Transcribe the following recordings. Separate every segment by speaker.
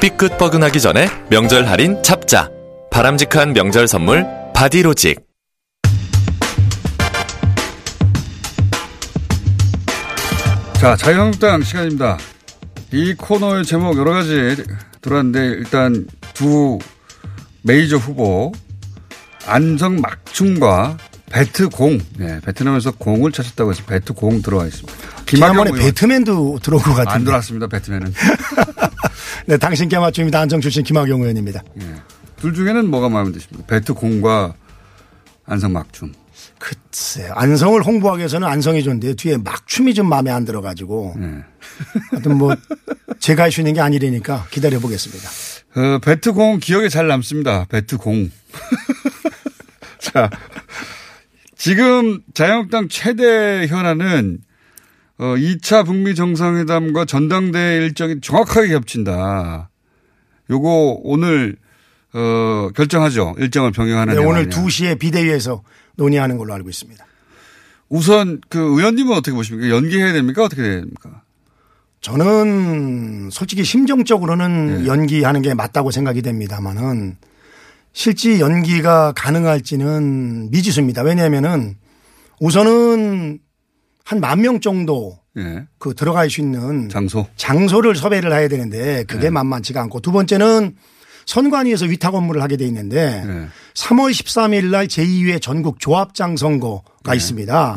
Speaker 1: 삐끗 뻐근하기 전에 명절 할인 잡자. 바람직한 명절 선물 바디로직.
Speaker 2: 자, 자유한국당 시간입니다. 이 코너의 제목 여러 가지 들어왔는데 일단 두 메이저 후보 안성 막춤과 배트 공, 네, 베트남에서 공을 찾았다고 해서 배트 공 들어와 있습니다.
Speaker 3: 지난번에 배트맨도 들어온 것 같은데.
Speaker 2: 안 들어왔습니다, 배트맨은.
Speaker 3: 네, 당신 깨맞춤입니다. 안성 출신 김학용 의원입니다.
Speaker 2: 네. 둘 중에는 뭐가 마음에 드십니까? 배트 공과 안성 막춤.
Speaker 3: 글쎄 안성을 홍보하기 위해서는 안성이 좋은데 뒤에 막춤이 좀 마음에 안 들어가지고. 네. 하여튼 뭐 제가 할 수 있는 게 아니라니까 기다려 보겠습니다.
Speaker 2: 어, 배트 공 기억에 잘 남습니다. 배트 공. 자, 지금 자유한국당 최대 현안은 어, 2차 북미 정상회담과 전당대회 일정이 정확하게 겹친다. 요거 오늘 어, 결정하죠. 일정을 병행하는.
Speaker 3: 네, 오늘 2시에 비대위에서 논의하는 걸로 알고 있습니다.
Speaker 2: 우선 그 의원님은 어떻게 보십니까? 연기해야 됩니까? 어떻게 해야 됩니까?
Speaker 3: 저는 솔직히 심정적으로는 네. 연기하는 게 맞다고 생각이 됩니다만은 실제 연기가 가능할지는 미지수입니다. 왜냐하면은 우선은 한 만 명 정도 네. 그 들어갈 수 있는
Speaker 2: 장소
Speaker 3: 장소를 섭외를 해야 되는데 그게 네. 만만치가 않고 두 번째는 선관위에서 위탁 업무를 하게 돼 있는데 네. 3월 13일 날 제2회 전국 조합장 선거가 있습니다.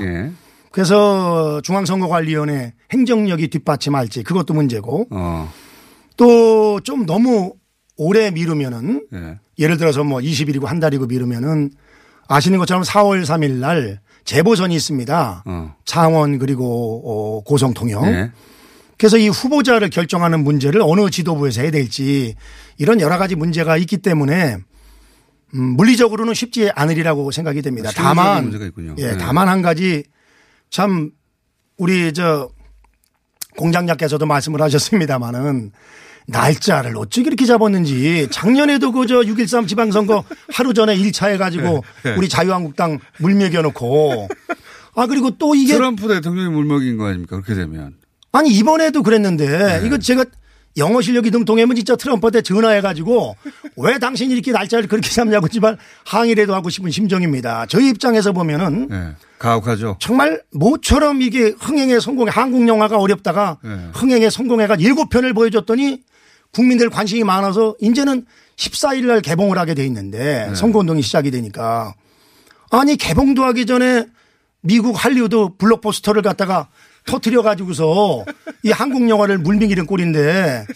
Speaker 3: 그래서 중앙선거관리위원회 행정력이 뒷받침할지 그것도 문제고 어. 또좀 너무 오래 미루면은 네. 예를 들어서 뭐 20일이고 한 달이고 미루면은 아시는 것처럼 4월 3일 날 재보선이 있습니다. 어. 창원 그리고 어, 고성 통영. 네. 그래서 이 후보자를 결정하는 문제를 어느 지도부에서 해야 될지 이런 여러 가지 문제가 있기 때문에 음, 물리적으로는 쉽지 않으리라고 생각이 됩니다. 아, 다만 예, 네. 다만 한 가지 참 우리 저 공장장께서도 말씀을 하셨습니다마는 날짜를 어찌 그렇게 잡았는지 작년에도 그저 6.13 지방선거 하루 전에 1차 해가지고. 우리 자유한국당 물먹여 놓고 아 그리고 또 이게
Speaker 2: 트럼프 대통령이 물먹인 거 아닙니까 그렇게 되면
Speaker 3: 아니 이번에도 그랬는데 네. 이거 제가 영어 실력이 등통하면 진짜 트럼프한테 전화해가지고 왜 당신이 이렇게 날짜를 그렇게 잡냐고 지만 항의라도 하고 싶은 심정입니다. 저희 입장에서 보면은 네.
Speaker 2: 가혹하죠.
Speaker 3: 정말 모처럼 이게 흥행에 성공해 한국 영화가 어렵다가 네. 흥행에 성공해가 일곱 편을 보여줬더니 국민들 관심이 많아서 이제는 14일 날 개봉을 하게 돼 있는데 네. 선거운동이 시작이 되니까 아니 개봉도 하기 전에 미국 할리우드 블록버스터를 갖다가 터트려 가지고서 이 한국 영화를 물밀기는 꼴인데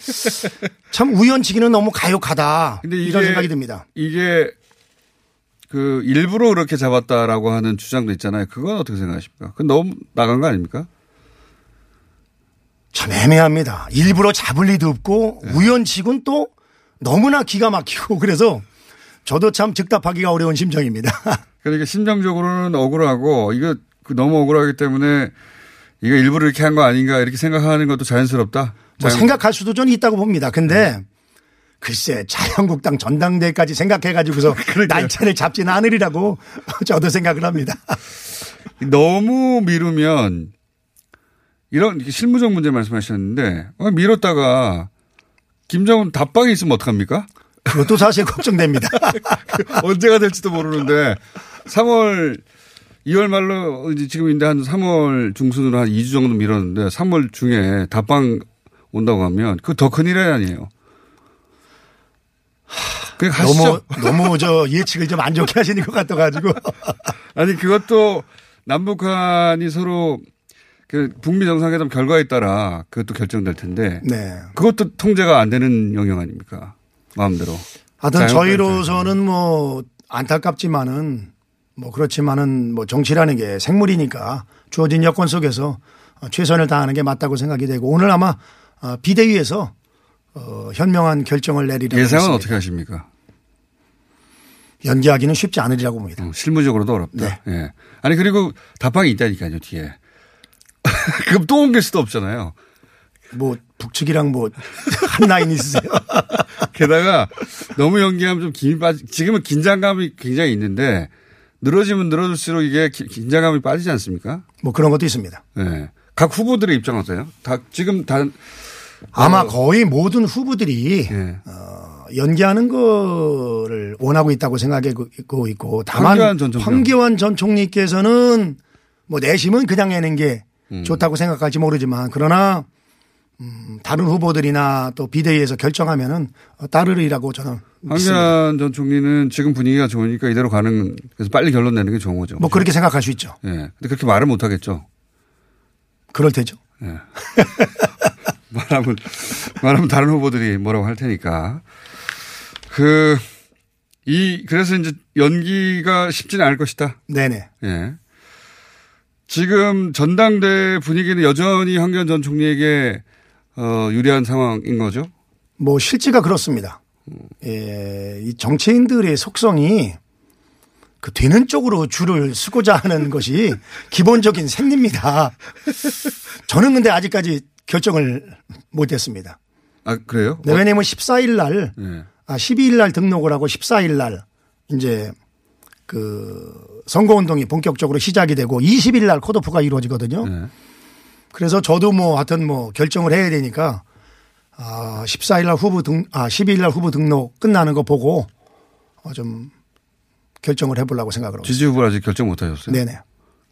Speaker 3: 참 우연치기는 너무 가혹하다 근데 이런 생각이 듭니다.
Speaker 2: 이게 그 일부러 그렇게 잡았다라고 하는 주장도 있잖아요. 그건 어떻게 생각하십니까? 그건 너무 나간 거 아닙니까?
Speaker 3: 참 애매합니다. 일부러 잡을 리도 없고 네. 우연치곤 또 너무나 기가 막히고 그래서 저도 참 즉답하기가 어려운 심정입니다.
Speaker 2: 그러니까 심정적으로는 억울하고 이거 그 너무 억울하기 때문에 이거 일부러 이렇게 한 거 아닌가 이렇게 생각하는 것도 자연스럽다.
Speaker 3: 뭐 생각할 수도 좀 있다고 봅니다. 근데 네. 글쎄 자유한국당 전당대회까지 생각해가지고서 날짜를 잡지는 않으리라고 저도 생각을 합니다.
Speaker 2: 너무 미루면 이런 실무적 문제 말씀하셨는데 어, 미뤘다가 김정은 답방에 있으면 어떡합니까?
Speaker 3: 그것도 사실 걱정됩니다.
Speaker 2: 언제가 될지도 모르는데 3월 2월 말로 이제 지금 인데 한 3월 중순으로 한 2주 정도 미뤘는데 3월 중에 답방 온다고 하면 그 더 큰일 아니에요.
Speaker 3: 너무 너무 저 예측을 좀 안 좋게 하시는 것 같아가지고
Speaker 2: 아니 그것도 남북한이 서로 그 북미 정상회담 결과에 따라 그것도 결정될 텐데 네. 그것도 통제가 안 되는 영역 아닙니까 마음대로.
Speaker 3: 하여튼 저희로서는 뭐 안타깝지만은 뭐 그렇지만은 뭐 정치라는 게 생물이니까 주어진 여건 속에서 최선을 다하는 게 맞다고 생각이 되고 오늘 아마 비대위에서 어 현명한 결정을 내리려고
Speaker 2: 예상은 어떻게 하십니까?
Speaker 3: 연기하기는 쉽지 않으리라고 봅니다.
Speaker 2: 음, 실무적으로도 어렵다. 네. 예. 아니 그리고 답방이 있다니까요 뒤에. 그럼 또 옮길 수도 없잖아요.
Speaker 3: 뭐 북측이랑 뭐 한 라인 있으세요?
Speaker 2: 게다가 너무 연기하면 좀 김이 빠지. 지금은 긴장감이 굉장히 있는데 늘어지면 늘어질수록 이게 긴장감이 빠지지 않습니까?
Speaker 3: 뭐 그런 것도 있습니다.
Speaker 2: 네. 각 후보들의 입장 어때요? 다 지금 다
Speaker 3: 아마 어. 거의 모든 후보들이 네. 어, 연기하는 거를 원하고 있다고 생각하고 있고 다만 황교안 전, 황교안 전 총리께서는 뭐 내심은 그냥 내는 게 음. 좋다고 생각할지 모르지만 그러나 음, 다른 후보들이나 또 비대위에서 결정하면은 따르리라고 저는
Speaker 2: 황교안 전 총리는 지금 분위기가 좋으니까 이대로 가는 그래서 빨리 결론 내는 게 좋은 거죠.
Speaker 3: 뭐 그렇게 생각할 수 있죠.
Speaker 2: 예. 네. 근데 그렇게 말을 못 하겠죠.
Speaker 3: 그럴 테죠. 예. 네.
Speaker 2: 말하면 말하면 다른 후보들이 뭐라고 할 테니까 그 이 그래서 이제 연기가 쉽지는 않을 것이다.
Speaker 3: 네네.
Speaker 2: 예. 지금 전당대 분위기는 여전히 황교안 전 총리에게 어, 유리한 상황인 거죠?
Speaker 3: 뭐 실제가 그렇습니다. 예, 이 정치인들의 속성이 그 되는 쪽으로 줄을 쓰고자 하는 것이 기본적인 생리입니다. 저는 근데 아직까지 결정을 못 했습니다.
Speaker 2: 아, 그래요?
Speaker 3: 네, 왜냐면 14일 날, 네. 아, 12일 날 등록을 하고 14일 날 이제 그 선거운동이 본격적으로 시작이 되고 20일 날 컷오프가 이루어지거든요. 네. 그래서 저도 뭐 하여튼 뭐 결정을 해야 되니까 아, 14일 날 후보 등, 아, 12일 날 후보 등록 끝나는 거 보고 어, 좀 결정을 해보려고 생각을 하고
Speaker 2: 지지 후보 아직 결정 못 하셨어요?
Speaker 3: 네네.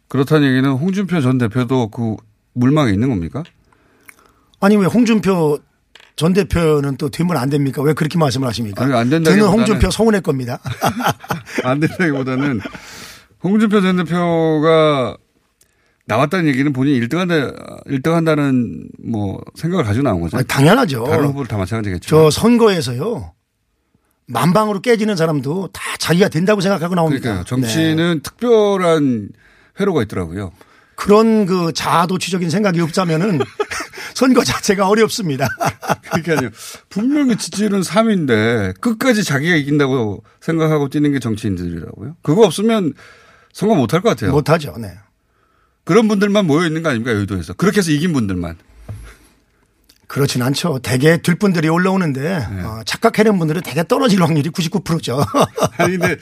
Speaker 2: 그렇다는 얘기는 홍준표 전 대표도 그 물망에 있는 겁니까?
Speaker 3: 아니 왜 홍준표 전 대표는 또 되면 안 됩니까? 왜 그렇게 말씀을 하십니까?
Speaker 2: 아니, 안 된다는
Speaker 3: 홍준표 서운할 겁니다.
Speaker 2: 안 된다기보다는 홍준표 전 대표가 나왔다는 얘기는 본인이 1등 한다, 1등 한다는 뭐 생각을 가지고 나온 거죠. 아니,
Speaker 3: 당연하죠.
Speaker 2: 다른 후보를 다 마찬가지겠죠.
Speaker 3: 저 선거에서요. 만방으로 깨지는 사람도 다 자기가 된다고 생각하고 나옵니다.
Speaker 2: 그러니까요. 정치는 네. 특별한 회로가 있더라고요.
Speaker 3: 그런 그 자아도취적인 생각이 없자면은 선거 자체가 어렵습니다.
Speaker 2: 그러니까요. 분명히 지지율은 3인데 끝까지 자기가 이긴다고 생각하고 뛰는 게 정치인들이라고요. 그거 없으면 선거 못 할 것 같아요.
Speaker 3: 못 하죠. 네.
Speaker 2: 그런 분들만 모여 있는 거 아닙니까 여의도에서. 그렇게 해서 이긴 분들만.
Speaker 3: 그렇진 않죠. 대개 들분들이 올라오는데 네. 어, 착각해낸 분들은 대개 떨어질 확률이 99%죠.
Speaker 2: 아니 근데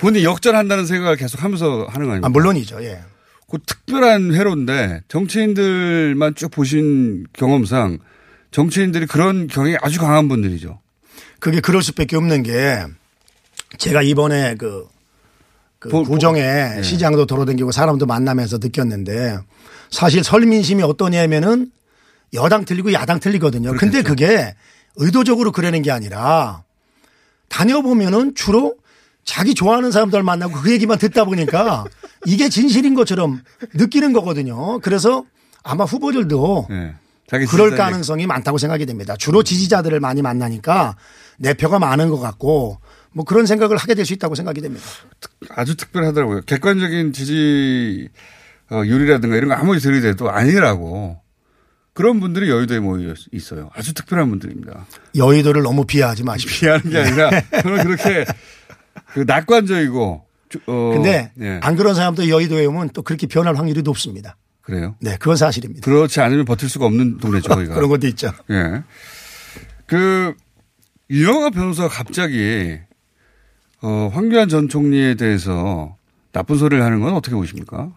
Speaker 2: 본인이 역전한다는 생각을 계속 하면서 하는 거 아닙니까?
Speaker 3: 아, 물론이죠. 예.
Speaker 2: 그 특별한 회로인데 정치인들만 쭉 보신 경험상 정치인들이 그런 경향이 아주 강한 분들이죠.
Speaker 3: 그게 그럴 수밖에 없는 게 제가 이번에 그, 그 보, 구정에 네. 시장도 돌아다니고 사람도 만나면서 느꼈는데 사실 설민심이 어떠냐면은 여당 틀리고 야당 틀리거든요. 그렇겠죠. 근데 그게 의도적으로 그러는 게 아니라 다녀보면은 주로 자기 좋아하는 사람들 만나고 그 얘기만 듣다 보니까 이게 진실인 것처럼 느끼는 거거든요. 그래서 아마 후보들도 네. 그럴 가능성이 많다고 생각이 됩니다. 주로 지지자들을 많이 만나니까 내 표가 많은 것 같고 뭐 그런 생각을 하게 될 수 있다고 생각이 됩니다.
Speaker 2: 아주 특별하더라고요. 객관적인 지지 어, 율이라든가 이런 거 아무리 들이대도 아니라고 그런 분들이 여의도에 모여 있어요. 아주 특별한 분들입니다.
Speaker 3: 여의도를 너무 비하하지 마십시오.
Speaker 2: 비하는 게 아니라 저는 그렇게 그 낙관적이고.
Speaker 3: 어, 근데 예. 안 그런 사람도 여의도에 오면 또 그렇게 변할 확률이 높습니다.
Speaker 2: 그래요?
Speaker 3: 네, 그건 사실입니다.
Speaker 2: 그렇지 않으면 버틸 수가 없는 동네죠, 거기가.
Speaker 3: 그런 것도 있죠.
Speaker 2: 예. 그 유영아 변호사가 갑자기 어, 황교안 전 총리에 대해서 나쁜 소리를 하는 건 어떻게 보십니까?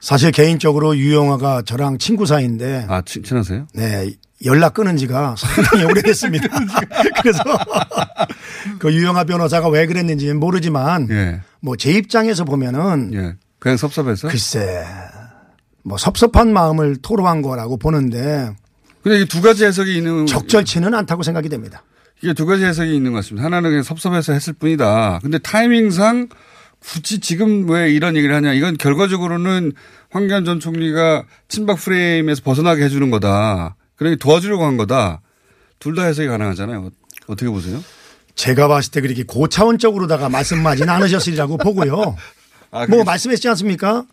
Speaker 3: 사실 개인적으로 유영아가 저랑 친구 사이인데.
Speaker 2: 아, 친, 친하세요?
Speaker 3: 네. 연락 끊은 지가 상당히 오래됐습니다. 그래서 그 유영아 변호사가 왜 그랬는지는 모르지만 예. 뭐제 입장에서 보면은
Speaker 2: 예. 그냥 섭섭해서
Speaker 3: 글쎄 뭐 섭섭한 마음을 토로한 거라고 보는데
Speaker 2: 근데 이게 두 가지 해석이 있는
Speaker 3: 적절치는 않다고 생각이 됩니다.
Speaker 2: 이게 두 가지 해석이 있는 것 같습니다. 하나는 그냥 섭섭해서 했을 뿐이다. 근데 타이밍상 굳이 지금 왜 이런 얘기를 하냐. 이건 결과적으로는 황교안 전 총리가 친박 프레임에서 벗어나게 해주는 거다. 그러니 도와주려고 한 거다. 둘 다 해석이 가능하잖아요. 어떻게 보세요?
Speaker 3: 제가 봤을 때 그렇게 고차원적으로다가 말씀하지는 않으셨으리라고 보고요. 아, 뭐 말씀했지 않습니까?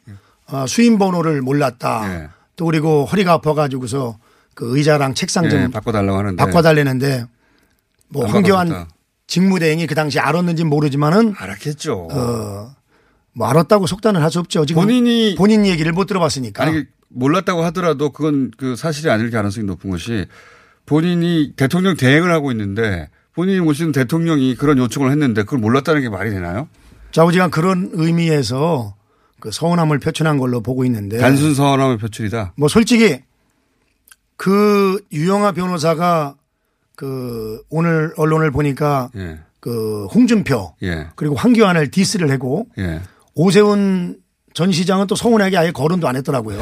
Speaker 3: 어, 수임 번호를 몰랐다. 네. 또 그리고 허리가 아파가지고서 그 의자랑 책상 좀
Speaker 2: 네, 바꿔달라고 하는데
Speaker 3: 바꿔달라는데 뭐 황교안 직무대행이 그 당시 알았는지 모르지만은
Speaker 2: 알았겠죠.
Speaker 3: 어, 뭐 알았다고 속단을 할 수 없죠. 지금
Speaker 2: 본인이
Speaker 3: 본인 얘기를 못 들어봤으니까.
Speaker 2: 아니 몰랐다고 하더라도 그건 그 사실이 아닐 가능성이 높은 것이 본인이 대통령 대행을 하고 있는데 본인이 모시는 대통령이 그런 요청을 했는데 그걸 몰랐다는 게 말이 되나요?
Speaker 3: 좌우지간 그런 의미에서 그 서운함을 표출한 걸로 보고 있는데
Speaker 2: 단순 서운함의 표출이다.
Speaker 3: 뭐 솔직히 그 유영아 변호사가 그 오늘 언론을 보니까
Speaker 2: 예.
Speaker 3: 그 홍준표
Speaker 2: 예.
Speaker 3: 그리고 황교안을 디스를 하고
Speaker 2: 예.
Speaker 3: 오세훈 전 시장은 또 서운하게 아예 거론도 안 했더라고요.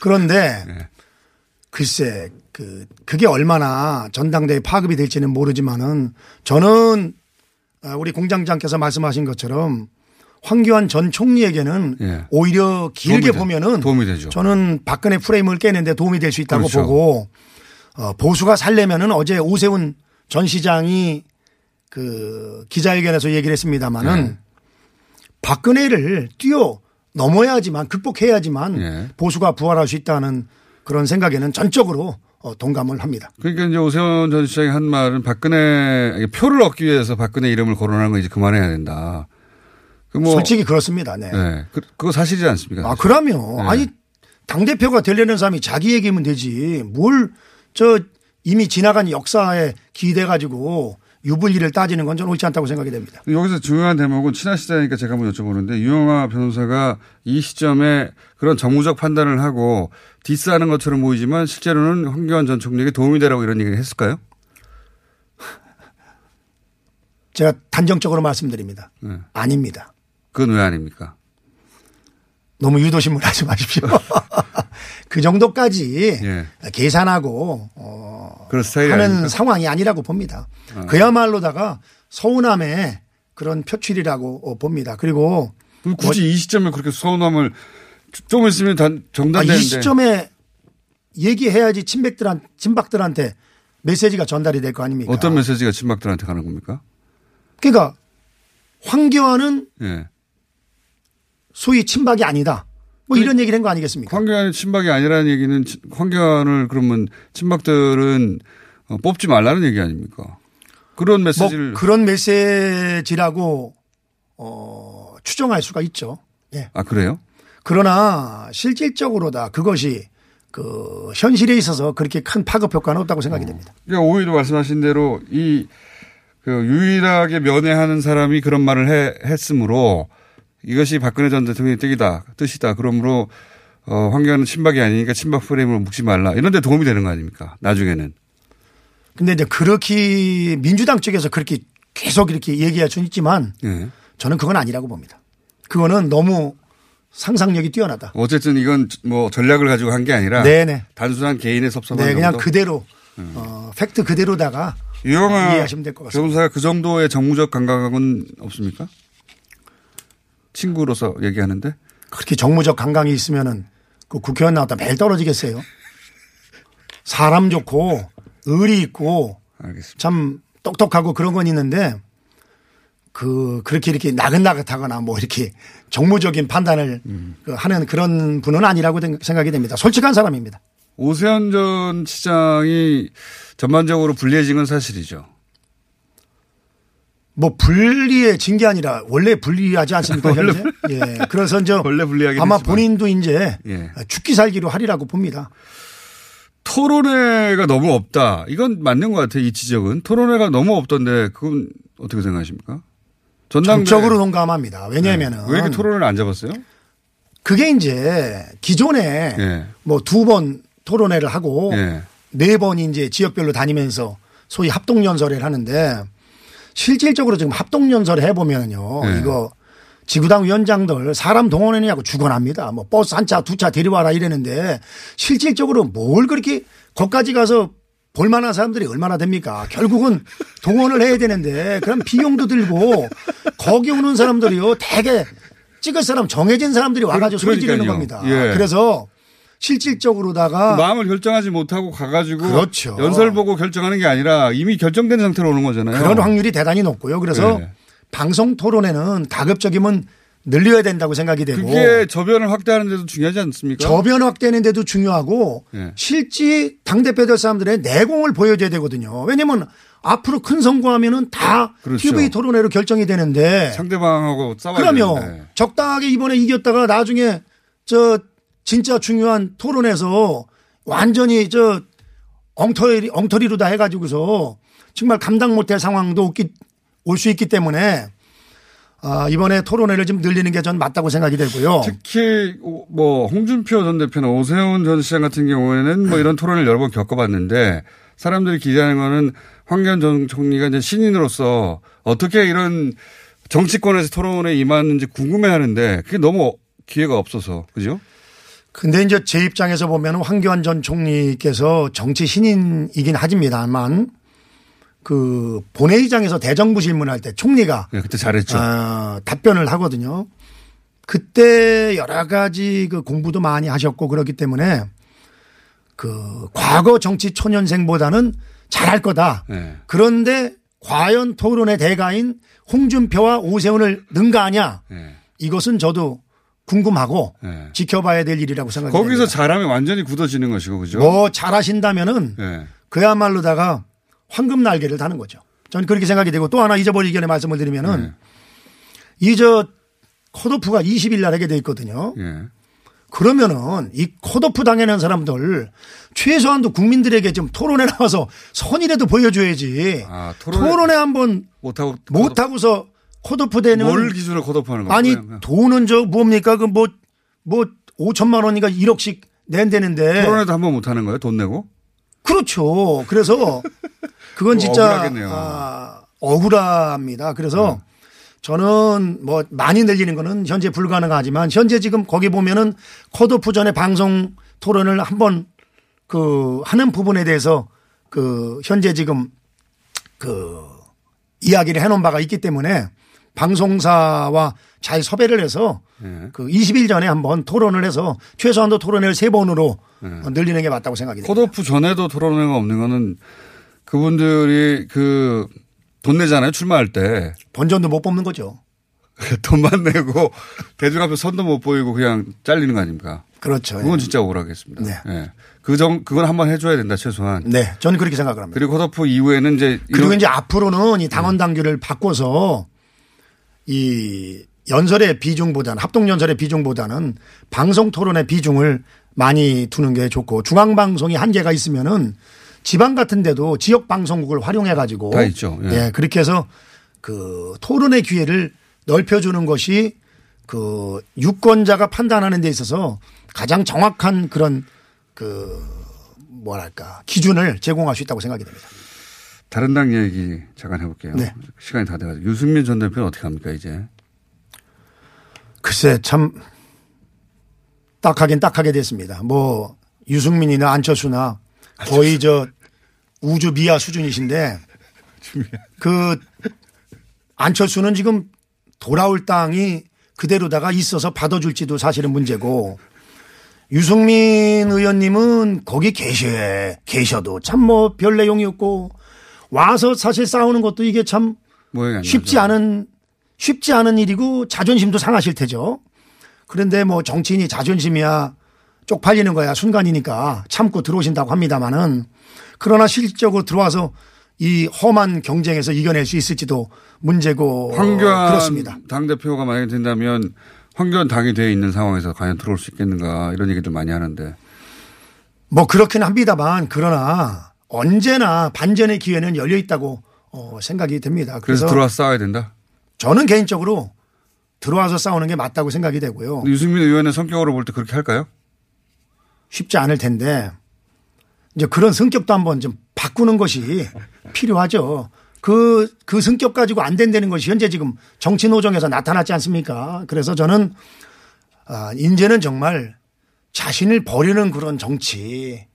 Speaker 3: 그런데
Speaker 2: 네.
Speaker 3: 글쎄 그 그게 얼마나 전당대회 파급이 될지는 모르지만은 저는 아, 우리 공장장께서 말씀하신 것처럼 황교안 전 총리에게는
Speaker 2: 예.
Speaker 3: 오히려 길게
Speaker 2: 도움이 돼-
Speaker 3: 보면은
Speaker 2: 도움이 되죠.
Speaker 3: 저는 박근혜 프레임을 깨는데 도움이 될 수 있다고
Speaker 2: 그렇죠.
Speaker 3: 보고 어, 보수가 살려면은 어제 오세훈 전 시장이 그 기자회견에서 얘기를 했습니다마는
Speaker 2: 네.
Speaker 3: 박근혜를 뛰어 넘어야지만 극복해야지만
Speaker 2: 예.
Speaker 3: 보수가 부활할 수 있다는 그런 생각에는 전적으로 어, 동감을 합니다.
Speaker 2: 그러니까 이제 오세훈 전 시장이 한 말은 박근혜 표를 얻기 위해서 박근혜 이름을 거론하는 거 이제 그만해야 된다. 그 뭐,
Speaker 3: 솔직히 그렇습니다. 네.
Speaker 2: 네. 그, 그거 사실이지 않습니까?
Speaker 3: 아, 그러면
Speaker 2: 네.
Speaker 3: 아니 당 대표가 되려는 사람이 자기 얘기면 되지. 뭘 저 이미 지나간 역사에 기대 가지고 유불리를 따지는 건 저는 옳지 않다고 생각이 됩니다.
Speaker 2: 여기서 중요한 대목은 친하시다니까 제가 한번 여쭤보는데 유영아 변호사가 이 시점에 그런 정무적 판단을 하고 디스하는 것처럼 보이지만 실제로는 황교안 전 총리에게 도움이 되라고 이런 얘기를 했을까요?
Speaker 3: 제가 단정적으로 말씀드립니다.
Speaker 2: 네.
Speaker 3: 아닙니다.
Speaker 2: 그건 왜 아닙니까?
Speaker 3: 너무 유도심을 하지 마십시오. 그 정도까지
Speaker 2: 예.
Speaker 3: 계산하고 어 하는
Speaker 2: 아닙니까?
Speaker 3: 상황이 아니라고 봅니다. 그야말로다가 서운함의 그런 표출이라고 어, 봅니다. 그리고
Speaker 2: 굳이 이 시점에 그렇게 서운함을 좀 있으면 단
Speaker 3: 아, 이 시점에 얘기해야지 친백들한 친박들한테 메시지가 전달이 될 거 아닙니까?
Speaker 2: 어떤 메시지가 친박들한테 가는 겁니까?
Speaker 3: 그러니까 황교안은
Speaker 2: 예.
Speaker 3: 소위 친박이 아니다. 뭐 이런 얘기를 한 거 아니겠습니까?
Speaker 2: 황교안이 친박이 아니라는 얘기는 치- 황교안을 그러면 친박들은 어, 뽑지 말라는 얘기 아닙니까? 그런
Speaker 3: 뭐
Speaker 2: 메시지를
Speaker 3: 그런 메시지라고 어, 추정할 수가 있죠. 예.
Speaker 2: 아 그래요?
Speaker 3: 그러나 실질적으로 다 그것이 그 현실에 있어서 그렇게 큰 파급 효과는 없다고 생각이 됩니다.
Speaker 2: 그러니까 오히려 말씀하신 대로 이 그 유일하게 면회하는 사람이 그런 말을 해, 했으므로 이것이 박근혜 전 대통령의 뜻이다, 뜻이다. 그러므로 어, 황교안은 친박이 아니니까 친박 프레임으로 묵지 말라. 이런 데 도움이 되는 거 아닙니까? 나중에는.
Speaker 3: 근데 이제 그렇게 민주당 쪽에서 그렇게 계속 이렇게 얘기할 수는 있지만
Speaker 2: 예.
Speaker 3: 저는 그건 아니라고 봅니다. 그거는 너무 상상력이 뛰어나다.
Speaker 2: 어쨌든 이건 뭐 전략을 가지고 한 게 아니라
Speaker 3: 네네.
Speaker 2: 단순한 개인의 섭섭한
Speaker 3: 네, 그냥
Speaker 2: 정도?
Speaker 3: 그대로 어, 팩트 그대로다가 이해하시면 될 것 같습니다.
Speaker 2: 변호사가 그 정도의 정무적 감각은 없습니까? 친구로서 얘기하는데
Speaker 3: 그렇게 정무적 감각이 있으면은 그 국회의원 나왔다 매일 떨어지겠어요. 사람 좋고 의리 있고
Speaker 2: 알겠습니다.
Speaker 3: 참 똑똑하고 그런 건 있는데 그 그렇게 이렇게 나긋나긋하거나 뭐 이렇게 정무적인 판단을 그 하는 그런 분은 아니라고 생각이 됩니다. 솔직한 사람입니다.
Speaker 2: 오세훈 전 시장이 전반적으로 불리해진 건 사실이죠.
Speaker 3: 뭐 분리해진 게 아니라 원래 분리하지 않습니까?
Speaker 2: 원래
Speaker 3: 현재? 예. 그래서 저
Speaker 2: 원래
Speaker 3: 아마
Speaker 2: 했지만.
Speaker 3: 본인도 이제
Speaker 2: 예.
Speaker 3: 죽기 살기로 하리라고 봅니다.
Speaker 2: 토론회가 너무 없다. 이건 맞는 것 같아요. 이 지적은. 토론회가 너무 없던데 그건 어떻게 생각하십니까? 전당대
Speaker 3: 적으로 동감합니다. 왜냐하면은
Speaker 2: 왜 이렇게 토론을 안 잡았어요?
Speaker 3: 그게 이제 기존에
Speaker 2: 예.
Speaker 3: 뭐두 번 토론회를 하고
Speaker 2: 예.
Speaker 3: 네번 이제 지역별로 다니면서 소위 합동 연설을 하는데 실질적으로 지금 합동연설 해보면요.
Speaker 2: 네.
Speaker 3: 이거 지구당 위원장들 사람 동원했냐고 죽어납니다. 뭐 버스 한 차, 두 차 데려와라 이랬는데 실질적으로 뭘 그렇게 거기까지 가서 볼 만한 사람들이 얼마나 됩니까? 결국은 동원을 해야 되는데 그럼 비용도 들고 거기 오는 사람들이요. 대개 찍을 사람 정해진 사람들이 와가지고 소리 지르는. 겁니다.
Speaker 2: 예.
Speaker 3: 그래서 실질적으로다가
Speaker 2: 마음을 결정하지 못하고 가가지고
Speaker 3: 그렇죠.
Speaker 2: 연설 보고 결정하는 게 아니라 이미 결정된 상태로 오는 거잖아요.
Speaker 3: 그런 확률이 대단히 높고요. 그래서
Speaker 2: 네.
Speaker 3: 방송 토론에는 가급적이면 늘려야 된다고 생각이 되고
Speaker 2: 그게 저변을 확대하는 데도 중요하지 않습니까?
Speaker 3: 저변 확대하는 데도 중요하고 네. 실제 당 대표 될 사람들의 내공을 보여줘야 되거든요. 왜냐면 앞으로 큰 선거하면은 다 그렇죠. TV 토론회로 결정이 되는데
Speaker 2: 상대방하고 싸워야
Speaker 3: 그러면
Speaker 2: 되는데.
Speaker 3: 적당하게 이번에 이겼다가 나중에 저 진짜 중요한 토론에서 완전히 저 엉터리 엉터리로 다 해가지고서 정말 감당 못할 상황도 올 수 있기 때문에 아, 이번에 토론회를 좀 늘리는 게 전 맞다고 생각이 되고요.
Speaker 2: 특히 뭐 홍준표 전 대표나 오세훈 전 시장 같은 경우에는 뭐 이런 토론을 여러 번 겪어봤는데 사람들이 기대하는 거는 황교안 전 총리가 이제 신인으로서 어떻게 이런 정치권에서 토론에 임하는지 궁금해 하는데 그게 너무 기회가 없어서 그죠?
Speaker 3: 근데 이제 제 입장에서 보면 황교안 전 총리께서 정치 신인이긴 하지만 그 본회의장에서 대정부 질문할 때 총리가
Speaker 2: 네, 그때 잘했죠. 어,
Speaker 3: 답변을 하거든요. 그때 여러 가지 그 공부도 많이 하셨고 그렇기 때문에 그 과거 정치 초년생보다는 잘할 거다. 네. 그런데 과연 토론의 대가인 홍준표와 오세훈을 능가하냐? 네. 이것은 저도 궁금하고 네. 지켜봐야 될 일이라고 생각합니다.
Speaker 2: 거기서 잘하면 완전히 굳어지는 것이고 그죠?
Speaker 3: 뭐 잘하신다면은 네. 그야말로다가 황금 날개를 다는 거죠. 저는 그렇게 생각이 되고 또 하나 잊어버리기 전에 말씀을 드리면은 네. 이저 컷오프가 20일 날 하게 돼 있거든요. 네. 그러면은 이 컷오프 당하는 사람들 최소한도 국민들에게 좀 토론에 나와서 선이라도 보여줘야지. 아, 토론에, 토론에 한번 못하고 못하고서 컷오프 되는
Speaker 2: 뭘 기준으로 컷오프하는 거예요?
Speaker 3: 아니 돈은 저 뭡니까 그 뭐뭐 뭐 5천만 원인가 1억씩 낸다는데
Speaker 2: 토론에도 한 번 못 하는 거예요? 돈 내고?
Speaker 3: 그렇죠. 그래서 그건 진짜 아, 억울합니다. 그래서 네. 저는 뭐 많이 늘리는 거는 현재 불가능하지만 현재 지금 거기 보면은 컷오프 전에 방송 토론을 한번 그 하는 부분에 대해서 그 현재 지금 그 이야기를 해놓은 바가 있기 때문에 방송사와 잘 섭외를 해서 네. 그 20일 전에 한번 토론을 해서 최소한도 토론회를 세 번으로 네. 늘리는 게 맞다고 생각이 듭니다.
Speaker 2: 컷오프 전에도 토론회가 없는 거는 그분들이 그 돈 내잖아요 출마할 때
Speaker 3: 본전도 못 뽑는 거죠.
Speaker 2: 돈만 내고 대중 앞에 선도 못 보이고 그냥 잘리는 거 아닙니까?
Speaker 3: 그렇죠.
Speaker 2: 그건 예. 진짜 억울하겠습니다. 네. 네. 그정 그건 한번 해줘야 된다 최소한.
Speaker 3: 네, 저는 그렇게 생각을 합니다.
Speaker 2: 그리고 컷오프 이후에는 이제
Speaker 3: 그리고 이제 앞으로는 이 당원 당규를 바꿔서 이 연설의 비중보다는 합동 연설의 비중보다는 방송 토론의 비중을 많이 두는 게 좋고 중앙 방송이 한계가 있으면은 지방 같은 데도 지역 방송국을 활용해 가지고
Speaker 2: 다 있죠.
Speaker 3: 예. 예. 그렇게 해서 그 토론의 기회를 넓혀 주는 것이 그 유권자가 판단하는 데 있어서 가장 정확한 그런 그 뭐랄까 기준을 제공할 수 있다고 생각이 됩니다.
Speaker 2: 다른 당 얘기 잠깐 해볼게요. 네. 시간이 다 돼가지고 유승민 전 대표는 어떻게 합니까 이제?
Speaker 3: 글쎄 참 딱하긴 딱하게 됐습니다. 뭐 유승민이나 안철수나 거의 저 우주 미아 수준이신데 그 안철수는 지금 돌아올 땅이 그대로다가 있어서 받아줄지도 사실은 문제고 유승민 의원님은 거기 계셔 계셔도 참 뭐 별 내용이 없고 와서 사실 싸우는 것도 이게 참 쉽지 않은 쉽지 않은 일이고 자존심도 상하실 테죠. 그런데 뭐 정치인이 자존심이야 쪽팔리는 거야 순간이니까 참고 들어오신다고 합니다마는 그러나 실질적으로 들어와서 이 험한 경쟁에서 이겨낼 수 있을지도 문제고 황교안 그렇습니다.
Speaker 2: 당 대표가 만약에 된다면 황교안 당이 되어 있는 상황에서 과연 들어올 수 있겠는가 이런 얘기들 많이 하는데
Speaker 3: 뭐 그렇긴 합니다만 그러나 언제나 반전의 기회는 열려 있다고 어, 생각이 됩니다.
Speaker 2: 그래서, 그래서 들어와 싸워야 된다.
Speaker 3: 저는 개인적으로 들어와서 싸우는 게 맞다고 생각이 되고요.
Speaker 2: 유승민 의원의 성격으로 볼 때 그렇게 할까요?
Speaker 3: 쉽지 않을 텐데 이제 그런 성격도 한번 좀 바꾸는 것이 필요하죠. 그, 그 성격 가지고 안 된다는 것이 현재 지금 정치 노정에서 나타났지 않습니까? 그래서 저는 아, 이제는 정말 자신을 버리는 그런 정치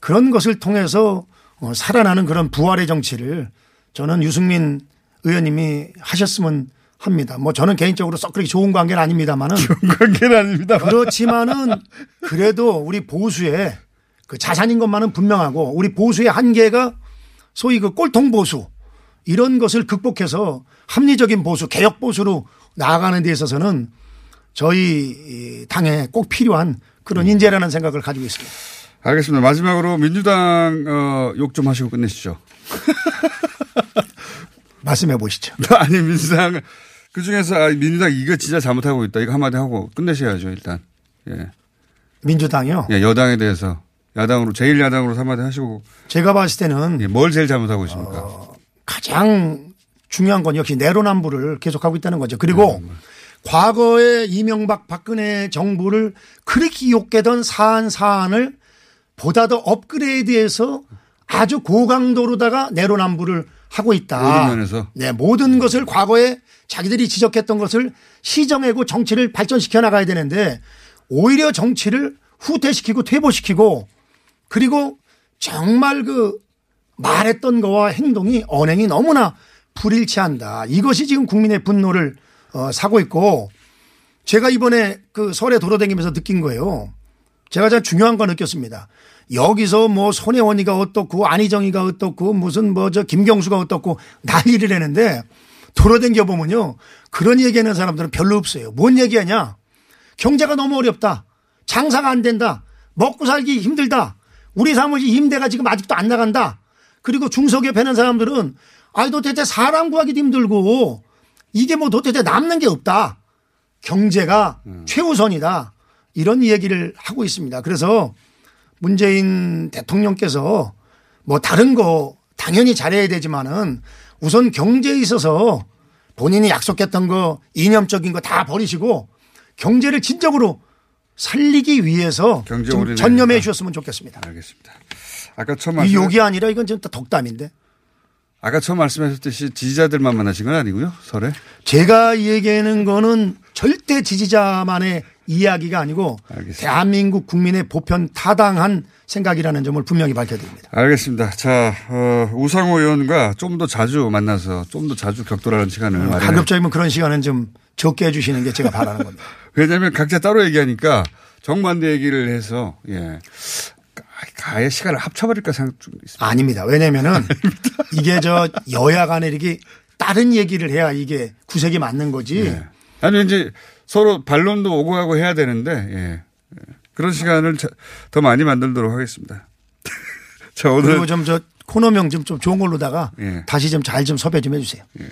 Speaker 3: 그런 것을 통해서 어, 살아나는 그런 부활의 정치를 저는 유승민 의원님이 하셨으면 합니다. 뭐 저는 개인적으로 썩 그렇게 좋은 관계는 아닙니다만은.
Speaker 2: 좋은 관계는 아닙니다.
Speaker 3: 그렇지만은 그래도 우리 보수의 그 자산인 것만은 분명하고 우리 보수의 한계가 소위 그 꼴통 보수 이런 것을 극복해서 합리적인 보수, 개혁 보수로 나아가는 데 있어서는 저희 당에 꼭 필요한 그런 인재라는 생각을 가지고 있습니다.
Speaker 2: 알겠습니다. 마지막으로 민주당 어, 욕좀 하시고 끝내시죠.
Speaker 3: 말씀해 보시죠.
Speaker 2: 아니 민주당 그 중에서 아, 민주당 이거 진짜 잘못하고 있다 이거 한마디 하고 끝내셔야죠 일단. 예.
Speaker 3: 민주당이요.
Speaker 2: 예, 여당에 대해서 야당으로 제일 야당으로 한마디 하시고.
Speaker 3: 제가 봤을 때는
Speaker 2: 예, 뭘 제일 잘못하고 있습니까?
Speaker 3: 어, 가장 중요한 건 역시 내로남불을 계속하고 있다는 거죠. 그리고 네, 과거에 이명박 박근혜 정부를 그렇게 욕했던 사안 사안을 보다 더 업그레이드해서 아주 고강도로다가 내로남불을 하고 있다.
Speaker 2: 모든 면에서.
Speaker 3: 네, 모든 것을 과거에 자기들이 지적했던 것을 시정하고 정치를 발전시켜 나가야 되는데 오히려 정치를 후퇴시키고 퇴보시키고 그리고 정말 그 말했던 거와 행동이 언행이 너무나 불일치한다. 이것이 지금 국민의 분노를 어, 사고 있고 제가 이번에 그 설에 돌아다니면서 느낀 거예요. 제가 참 중요한 거 느꼈습니다. 여기서 뭐 손혜원이가 어떻고 안희정이가 어떻고 무슨 뭐 저 김경수가 어떻고 난리를 내는데 돌아다녀 보면요. 그런 얘기하는 사람들은 별로 없어요. 뭔 얘기하냐. 경제가 너무 어렵다. 장사가 안 된다. 먹고 살기 힘들다. 우리 사무실 임대가 지금 아직도 안 나간다. 그리고 중소기업 하는 사람들은 아이 도대체 사람 구하기도 힘들고 이게 뭐 도대체 남는 게 없다. 경제가 음. 최우선이다. 이런 얘기를 하고 있습니다. 그래서 문재인 대통령께서 뭐 다른 거 당연히 잘해야 되지만은 우선 경제에 있어서 본인이 약속했던 거 이념적인 거 다 버리시고 경제를 진정으로 살리기 위해서 좀 전념해 주셨으면 좋겠습니다.
Speaker 2: 알겠습니다. 아까 처음 말씀
Speaker 3: 이 욕이 아니라 이건 진짜 덕담인데.
Speaker 2: 아까 처음 말씀하셨듯이 지지자들만 만나신 건 아니고요, 설에?
Speaker 3: 제가 얘기하는 거는 절대 지지자만의 이야기가 아니고 알겠습니다. 대한민국 국민의 보편 타당한 생각이라는 점을 분명히 밝혀드립니다.
Speaker 2: 알겠습니다. 자, 어, 우상호 의원과 좀 더 자주 만나서 좀 더 자주 격돌하는 시간을 음,
Speaker 3: 가급적이면 그런 시간은 좀 적게 해주시는 게 제가 바라는 겁니다.
Speaker 2: 왜냐하면 각자 따로 얘기하니까 정반대 얘기를 해서 예. 가의 시간을 합쳐버릴까 생각 중 있습니다.
Speaker 3: 아닙니다. 왜냐면은 이게 저 여야 간에 이렇게 다른 얘기를 해야 이게 구색이 맞는 거지. 예.
Speaker 2: 아니 이제 서로 반론도 오고 가고 해야 되는데 예. 그런 시간을 더 많이 만들도록 하겠습니다.
Speaker 3: 자 오늘 그리고 좀 저 코너명 좀, 좀 좋은 걸로다가 예. 다시 좀 잘좀 좀 섭외 좀 해주세요. 예.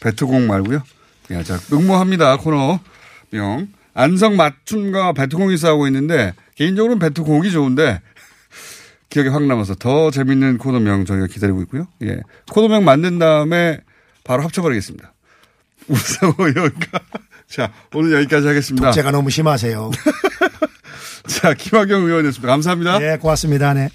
Speaker 2: 배트공 말고요. 예, 자 응모합니다 코너명 안성 맞춤과 배트공이 싸우고 있는데 개인적으로는 배트공이 좋은데 기억에 확 남아서 더 재밌는 코너명 저희가 기다리고 있고요. 예. 코너명 만든 다음에 바로 합쳐버리겠습니다. 우상호 의원과. 자, 오늘 여기까지 하겠습니다.
Speaker 3: 제가 너무 심하세요.
Speaker 2: 자, 김학영 의원이었습니다. 감사합니다.
Speaker 3: 네, 고맙습니다. 네.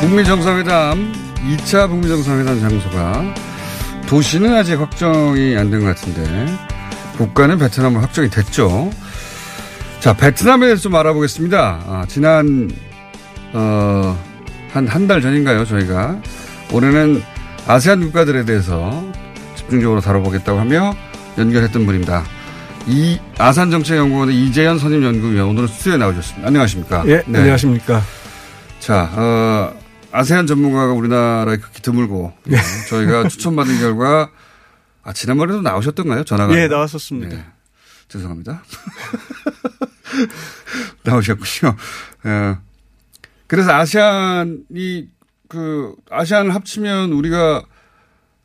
Speaker 2: 북미 정상회담 2차 북미 정상회담 장소가 도시는 아직 확정이 안 된 것 같은데 국가는 베트남으로 확정이 됐죠. 자, 베트남에 대해서 좀 알아보겠습니다. 아, 지난, 어, 한, 한 달 전인가요, 저희가. 올해는 아세안 국가들에 대해서 집중적으로 다뤄보겠다고 하며 연결했던 분입니다. 이 아산 정책연구원의 이재현 선임 연구위원 오늘은 스튜디오에 나오셨습니다. 안녕하십니까?
Speaker 4: 예, 네. 안녕하십니까?
Speaker 2: 자, 어, 아세안 전문가가 우리나라에 극히 드물고 네. 저희가 추천받은 결과 아, 지난번에도 나오셨던가요? 전화가?
Speaker 4: 예, 나왔었습니다. 네.
Speaker 2: 죄송합니다. 나오셨군요. 예. 그래서 아시안이 그 아시안을 합치면 우리가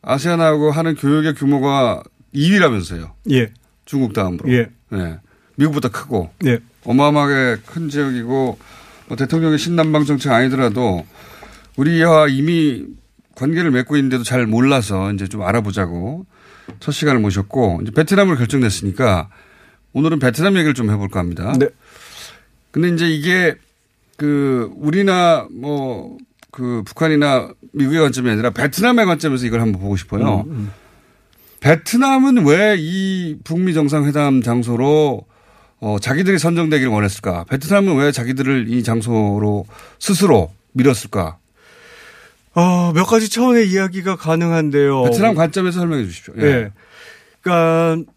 Speaker 2: 아시안하고 하는 교육의 규모가 2위라면서요.
Speaker 4: 예.
Speaker 2: 중국 다음으로.
Speaker 4: 예.
Speaker 2: 네. 미국보다 크고.
Speaker 4: 예.
Speaker 2: 어마어마하게 큰 지역이고 뭐 대통령의 신남방 정책 아니더라도 우리와 이미 관계를 맺고 있는데도 잘 몰라서 이제 좀 알아보자고 첫 시간을 모셨고 이제 베트남을 결정됐으니까 오늘은 베트남 얘기를 좀 해볼까 합니다.
Speaker 4: 네.
Speaker 2: 근데 이제 이게 그 우리나 뭐 그 북한이나 미국의 관점이 아니라 베트남의 관점에서 이걸 한번 보고 싶어요. 음, 음. 베트남은 왜 이 북미 정상회담 장소로 어, 자기들이 선정되기를 원했을까? 베트남은 왜 자기들을 이 장소로 스스로 밀었을까?
Speaker 4: 어, 몇 가지 차원의 이야기가 가능한데요.
Speaker 2: 베트남 관점에서 설명해 주십시오. 예. 네.
Speaker 4: 그러니까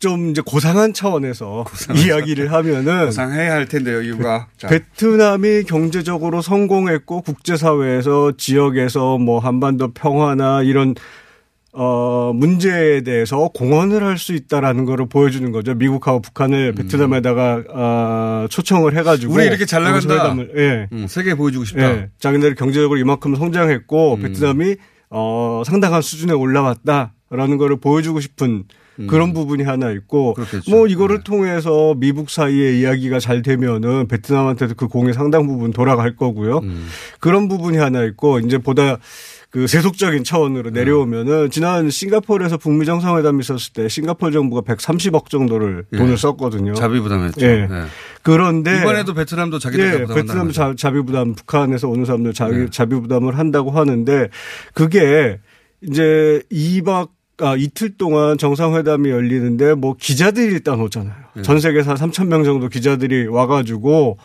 Speaker 4: 좀 이제 고상한 차원에서 이야기를 하면은
Speaker 2: 고상해야 할 텐데요, 이유가.
Speaker 4: 자. 베트남이 경제적으로 성공했고 국제사회에서 지역에서 뭐 한반도 평화나 이런 어, 문제에 대해서 공헌을 할 수 있다라는 거를 보여주는 거죠. 미국하고 북한을 음. 베트남에다가 어, 초청을 해가지고
Speaker 2: 우리 이렇게 잘 나간다. 예. 음, 세계 보여주고 싶다. 예.
Speaker 4: 자기네들 경제적으로 이만큼 성장했고 음. 베트남이 어, 상당한 수준에 올라왔다라는 거를 보여주고 싶은 음. 그런 부분이 하나 있고 그렇겠죠. 뭐 이거를 네. 통해서 미국 사이의 이야기가 잘 되면은 베트남한테도 그 공의 상당 부분 돌아갈 거고요. 음. 그런 부분이 하나 있고 이제 보다 그 세속적인 차원으로 네. 내려오면은 지난 싱가포르에서 북미 정상회담이 있었을 때 싱가포르 정부가 130억 정도를 예. 돈을 썼거든요.
Speaker 2: 자비 부담했죠.
Speaker 4: 예. 네. 그런데
Speaker 2: 이번에도 베트남도 자기들
Speaker 4: 예, 베트남 자, 자비 부담 북한에서 오는 사람들 자비, 네. 자비 부담을 한다고 하는데 그게 이제 2박 아, 이틀 동안 정상회담이 열리는데 뭐 기자들이 일단 오잖아요. 네. 전 세계에서 한 3천 명 정도 기자들이 와가지고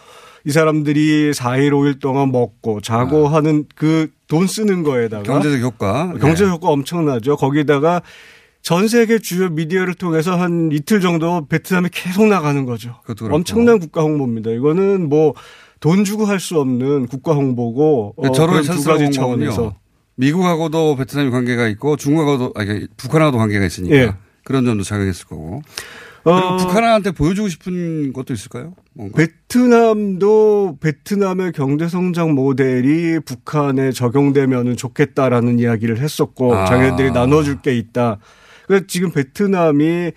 Speaker 4: 이 사람들이 4일 5일 동안 먹고 자고 아. 하는 그 돈 쓰는 거에다가
Speaker 2: 경제적 효과
Speaker 4: 경제적 효과 엄청나죠. 거기다가 전 세계 주요 미디어를 통해서 한 이틀 정도 베트남에 계속 나가는 거죠. 엄청난 국가 홍보입니다. 이거는 뭐 돈 주고 할 수 없는 국가 홍보고
Speaker 2: 어, 저런 두 가지 차원에서 미국하고도 베트남이 관계가 있고 중국하고도 아니 북한하고도 관계가 있으니까 예. 그런 점도 작용했을 거고. 어, 북한한테 보여주고 싶은 것도 있을까요?
Speaker 4: 뭔가? 베트남도 베트남의 경제 성장 모델이 북한에 적용되면 좋겠다라는 이야기를 했었고 아. 자기들이 나눠줄 게 있다. 그래서 지금 베트남이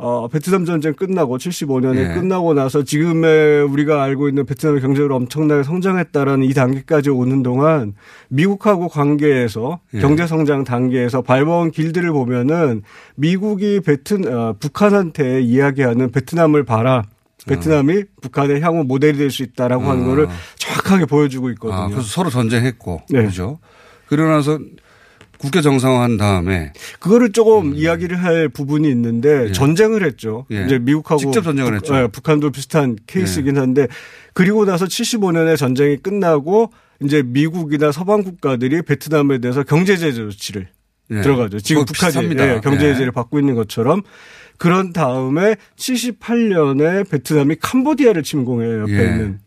Speaker 4: 어, 베트남 전쟁 끝나고 75년에 네. 끝나고 나서 지금의 우리가 알고 있는 베트남의 경제로 엄청나게 성장했다라는 이 단계까지 오는 동안 미국하고 관계에서 네. 경제 성장 단계에서 밟아온 길들을 보면은 미국이 베트 어, 북한한테 이야기하는 베트남을 봐라. 베트남이 어. 북한의 향후 모델이 될 수 있다라고 어. 하는 거를 정확하게 보여주고 있거든요. 아,
Speaker 2: 그래서 서로 전쟁했고. 네. 그죠. 그러고 나서 국회 정상화한 다음에
Speaker 4: 그거를 조금 음. 이야기를 할 부분이 있는데 예. 전쟁을 했죠. 예. 이제 미국하고
Speaker 2: 직접 전쟁을 했죠.
Speaker 4: 예, 북한도 비슷한 케이스이긴 예. 한데 그리고 나서 75년에 전쟁이 끝나고 이제 미국이나 서방 국가들이 베트남에 대해서 경제 제재 조치를 예. 들어가죠. 지금 북한이 예, 경제 제재를 받고 있는 것처럼 그런 다음에 78년에 베트남이 캄보디아를 침공해요. 옆에 있는.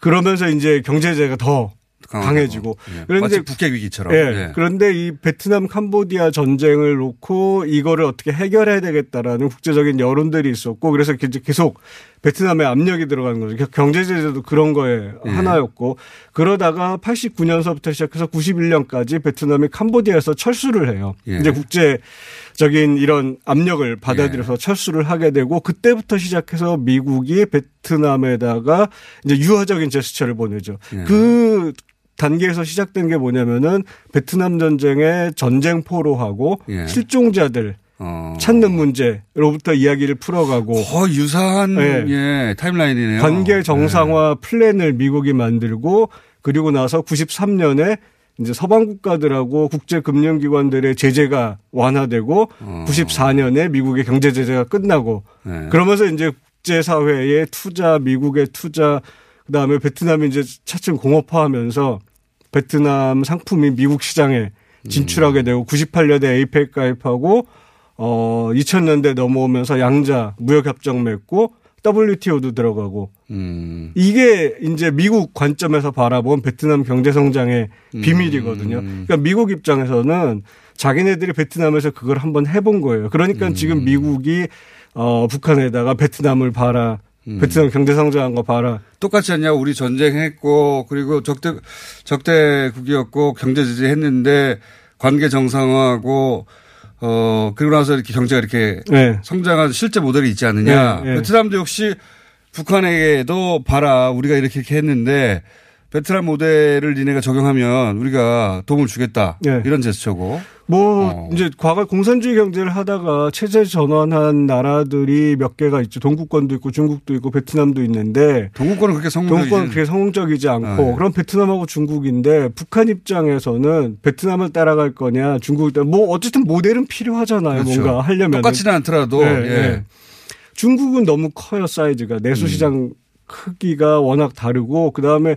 Speaker 4: 그러면서 이제 경제제가 더 강해지고.
Speaker 2: 예. 그런데 북핵 위기처럼.
Speaker 4: 예. 예. 그런데 이 베트남 캄보디아 전쟁을 놓고 이거를 어떻게 해결해야 되겠다라는 국제적인 여론들이 있었고 그래서 계속 베트남에 압력이 들어가는 거죠. 경제 제재도 그런 거에 예. 하나였고 그러다가 89년서부터 시작해서 91년까지 베트남이 캄보디아에서 철수를 해요. 예. 이제 국제 적인 이런 압력을 받아들여서 예. 철수를 하게 되고 그때부터 시작해서 미국이 베트남에다가 이제 유화적인 제스처를 보내죠. 예. 그 단계에서 시작된 게 뭐냐면은 베트남 전쟁의 전쟁포로 하고 예. 실종자들 어. 찾는 문제로부터 이야기를 풀어가고
Speaker 2: 거의 유사한 예. 예, 타임라인이네요.
Speaker 4: 관계 정상화 예. 플랜을 미국이 만들고 그리고 나서 93년에 이제 서방 국가들하고 국제 금융 기관들의 제재가 완화되고 어. 94년에 미국의 경제 제재가 끝나고 네. 그러면서 이제 국제 사회의 투자, 미국의 투자 그다음에 베트남이 이제 차츰 공업화하면서 베트남 상품이 미국 시장에 진출하게 되고 98년에 에이펙 가입하고 어 2000년대 넘어오면서 양자 무역 협정 맺고 WTO도 들어가고 음. 이게 이제 미국 관점에서 바라본 베트남 경제 성장의 음. 비밀이거든요. 그러니까 미국 입장에서는 자기네들이 베트남에서 그걸 한번 해본 거예요. 그러니까 음. 지금 미국이 어 북한에다가 베트남을 봐라. 음. 베트남 경제 성장한 거 봐라.
Speaker 2: 똑같지 않냐? 우리 전쟁했고 그리고 적대 적대국이었고 경제 제재했는데 관계 정상화하고 어 그리고 나서 이렇게 경제가 이렇게 네. 성장한 실제 모델이 있지 않느냐? 네, 네. 베트남도 역시 북한에게도 봐라 우리가 이렇게 이렇게 했는데 베트남 모델을 니네가 적용하면 우리가 도움을 주겠다. 네. 이런 제스처고.
Speaker 4: 뭐 어. 이제 과거 공산주의 경제를 하다가 체제 전환한 나라들이 몇 개가 있죠. 동구권도 있고 중국도 있고 베트남도 있는데
Speaker 2: 동구권은 그렇게 성공적이지
Speaker 4: 동구권은 그렇게 성공적이지 않고 아, 네. 그럼 베트남하고 중국인데 북한 입장에서는 베트남을 따라갈 거냐 중국을 따라 뭐 어쨌든 모델은 필요하잖아요. 그렇죠. 뭔가 하려면
Speaker 2: 똑같지는 않더라도 네, 예. 네.
Speaker 4: 중국은 너무 커요 사이즈가 내수 시장 음. 크기가 워낙 다르고 그 다음에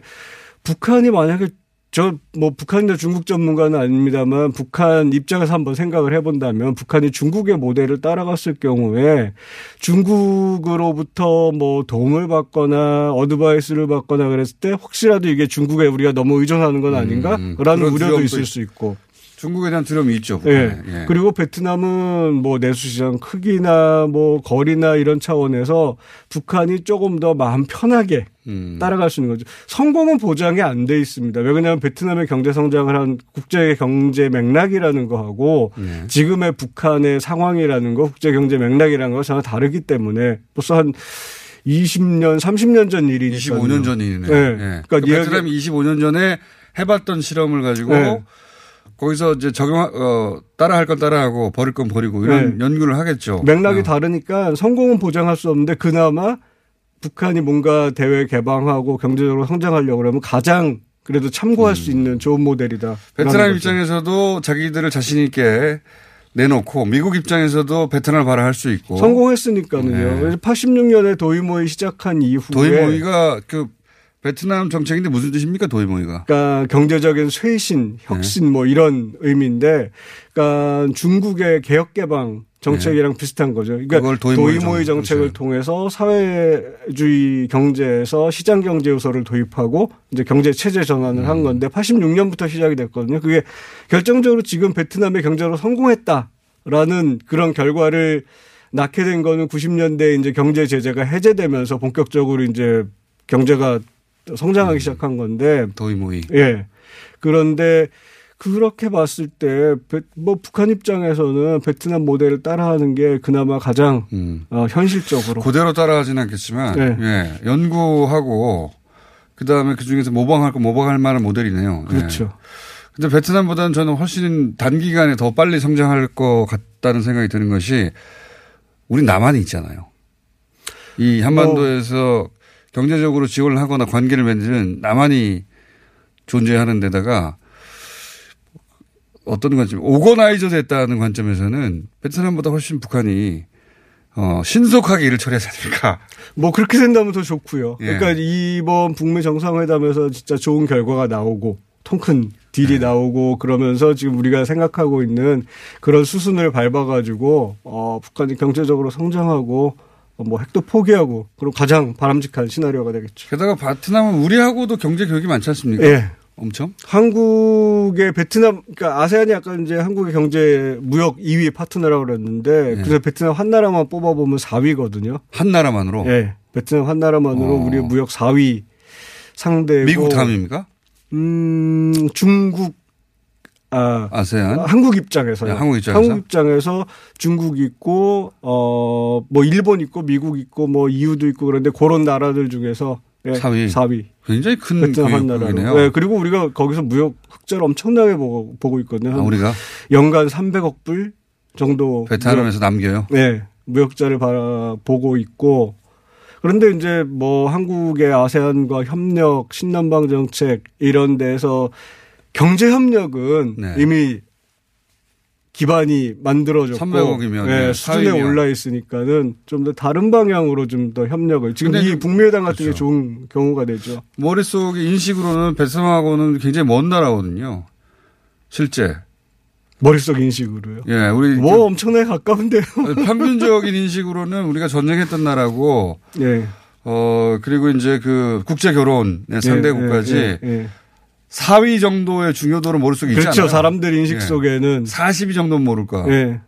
Speaker 4: 북한이 만약에 저 뭐 북한이나 중국 전문가는 아닙니다만 북한 입장에서 한번 생각을 해본다면 북한이 중국의 모델을 따라갔을 경우에 중국으로부터 뭐 도움을 받거나 어드바이스를 받거나 그랬을 때 혹시라도 이게 중국에 우리가 너무 의존하는 건 아닌가라는 음, 우려도 있을 수 있고
Speaker 2: 중국에 대한 두려움이 있죠.
Speaker 4: 예. 예. 그리고 베트남은 뭐 내수시장 크기나 뭐 거리나 이런 차원에서 북한이 조금 더 마음 편하게 음. 따라갈 수 있는 거죠. 성공은 보장이 안 돼 있습니다. 왜 그러냐면 베트남의 경제 성장을 한 국제 경제 맥락이라는 거하고 네. 지금의 북한의 상황이라는 거, 국제 경제 맥락이라는 거 전혀 다르기 때문에 벌써 한 20년, 30년 전 일이니까.
Speaker 2: 25년 전이네요. 네. 네. 그러니까, 그러니까 베트남이 25년 전에 해봤던 실험을 가지고 네. 거기서 이제 적용, 어, 따라 할 건 따라하고 버릴 건 버리고 이런 네. 연구를 하겠죠.
Speaker 4: 맥락이 어. 다르니까 성공은 보장할 수 없는데 그나마 북한이 뭔가 대외 개방하고 경제적으로 성장하려고 그러면 가장 그래도 참고할 음. 수 있는 좋은 모델이다.
Speaker 2: 베트남 입장에서도 자기들을 자신 있게 내놓고 미국 입장에서도 베트남을 바라할 수 있고
Speaker 4: 성공했으니까는요. 네. 86년에 도이모이 시작한 이후에
Speaker 2: 도이모이가 그 베트남 정책인데 무슨 뜻입니까 도이모이가?
Speaker 4: 그러니까 경제적인 쇄신, 혁신 네. 뭐 이런 의미인데, 그러니까 중국의 개혁 개방 정책이랑 네. 비슷한 거죠. 그러니까 도이모이, 도이모이 정책을 그렇죠. 통해서 사회주의 경제에서 시장 경제 요소를 도입하고 이제 경제 체제 전환을 음. 한 건데 86년부터 시작이 됐거든요. 그게 결정적으로 지금 베트남의 경제로 성공했다라는 그런 결과를 낳게 된 거는 90년대 이제 경제 제재가 해제되면서 본격적으로 이제 경제가 성장하기 음. 시작한 건데
Speaker 2: 도이모이.
Speaker 4: 예. 그런데 그렇게 봤을 때 뭐 북한 입장에서는 베트남 모델을 따라하는 게 그나마 가장 음. 어, 현실적으로
Speaker 2: 그대로 따라하지는 않겠지만 네. 예. 연구하고 그다음에 그중에서 모방할 거 모방할 만한 모델이네요.
Speaker 4: 예. 그렇죠. 예.
Speaker 2: 근데 베트남보다는 저는 훨씬 단기간에 더 빨리 성장할 것 같다는 생각이 드는 것이 우리 남한이 있잖아요. 이 한반도에서 어. 경제적으로 지원을 하거나 관계를 맺는 남한이 존재하는 데다가 어떤 관점, 오거나이저 됐다는 관점에서는 베트남보다 훨씬 북한이 어, 신속하게 일을 처리하지 않습니까?
Speaker 4: 뭐 그렇게 된다면 더 좋고요. 예. 그러니까 이번 북미 정상회담에서 진짜 좋은 결과가 나오고 통큰 딜이 네. 나오고 그러면서 지금 우리가 생각하고 있는 그런 수순을 밟아가지고 어, 북한이 경제적으로 성장하고 뭐 핵도 포기하고 그리고 가장 바람직한 시나리오가 되겠죠.
Speaker 2: 게다가 베트남은 우리하고도 경제 교육이 많지 않습니까?
Speaker 4: 예.
Speaker 2: 엄청?
Speaker 4: 한국의 베트남, 그러니까 아세안이 약간 이제 한국의 경제 무역 2위 파트너라고 그랬는데 예. 그래서 베트남 한 나라만 뽑아보면 4위거든요.
Speaker 2: 한 나라만으로?
Speaker 4: 예. 베트남 한 나라만으로 어. 우리 무역 4위 상대고.
Speaker 2: 미국 다음입니까?
Speaker 4: 음, 중국, 아,
Speaker 2: 아세안
Speaker 4: 한국 입장에서요.
Speaker 2: 네, 한국 입장에서
Speaker 4: 한국 입장에서 중국 있고 어뭐 일본 있고 미국 있고 뭐 이유도 있고 그런데 그런 나라들 중에서
Speaker 2: 네, 4위.
Speaker 4: 4위.
Speaker 2: 굉장히 큰 베트남 나라네요. 네,
Speaker 4: 그리고 우리가 거기서 무역 흑자를 엄청나게 보고, 보고 있거든요.
Speaker 2: 아, 우리가
Speaker 4: 연간 300억 불 정도
Speaker 2: 베트남에서 남겨요.
Speaker 4: 네, 무역자를 보고 있고 그런데 이제 뭐 한국의 아세안과 협력, 신남방 정책 이런 데서 경제 협력은 네. 이미 기반이 만들어졌고
Speaker 2: 300억이면
Speaker 4: 네, 네, 수준에 올라 있으니까는 좀 더 다른 방향으로 좀 더 협력을 지금 이 북미회담 같은 그렇죠. 게 좋은 경우가 되죠.
Speaker 2: 머릿속에 인식으로는 베트남하고는 굉장히 먼 나라거든요. 실제
Speaker 4: 머릿속 인식으로요.
Speaker 2: 예, 우리
Speaker 4: 뭐 엄청나게 가까운데요.
Speaker 2: 평균적인 인식으로는 우리가 전쟁했던 나라고. 예. 어 그리고 이제 그 국제 결혼의 상대 예, 국가지. 예, 예, 4위 정도의 중요도를 머릿속에
Speaker 4: 그렇죠.
Speaker 2: 있잖아요.
Speaker 4: 사람들 인식 예. 속에는
Speaker 2: 40위 정도는 모를까. 예.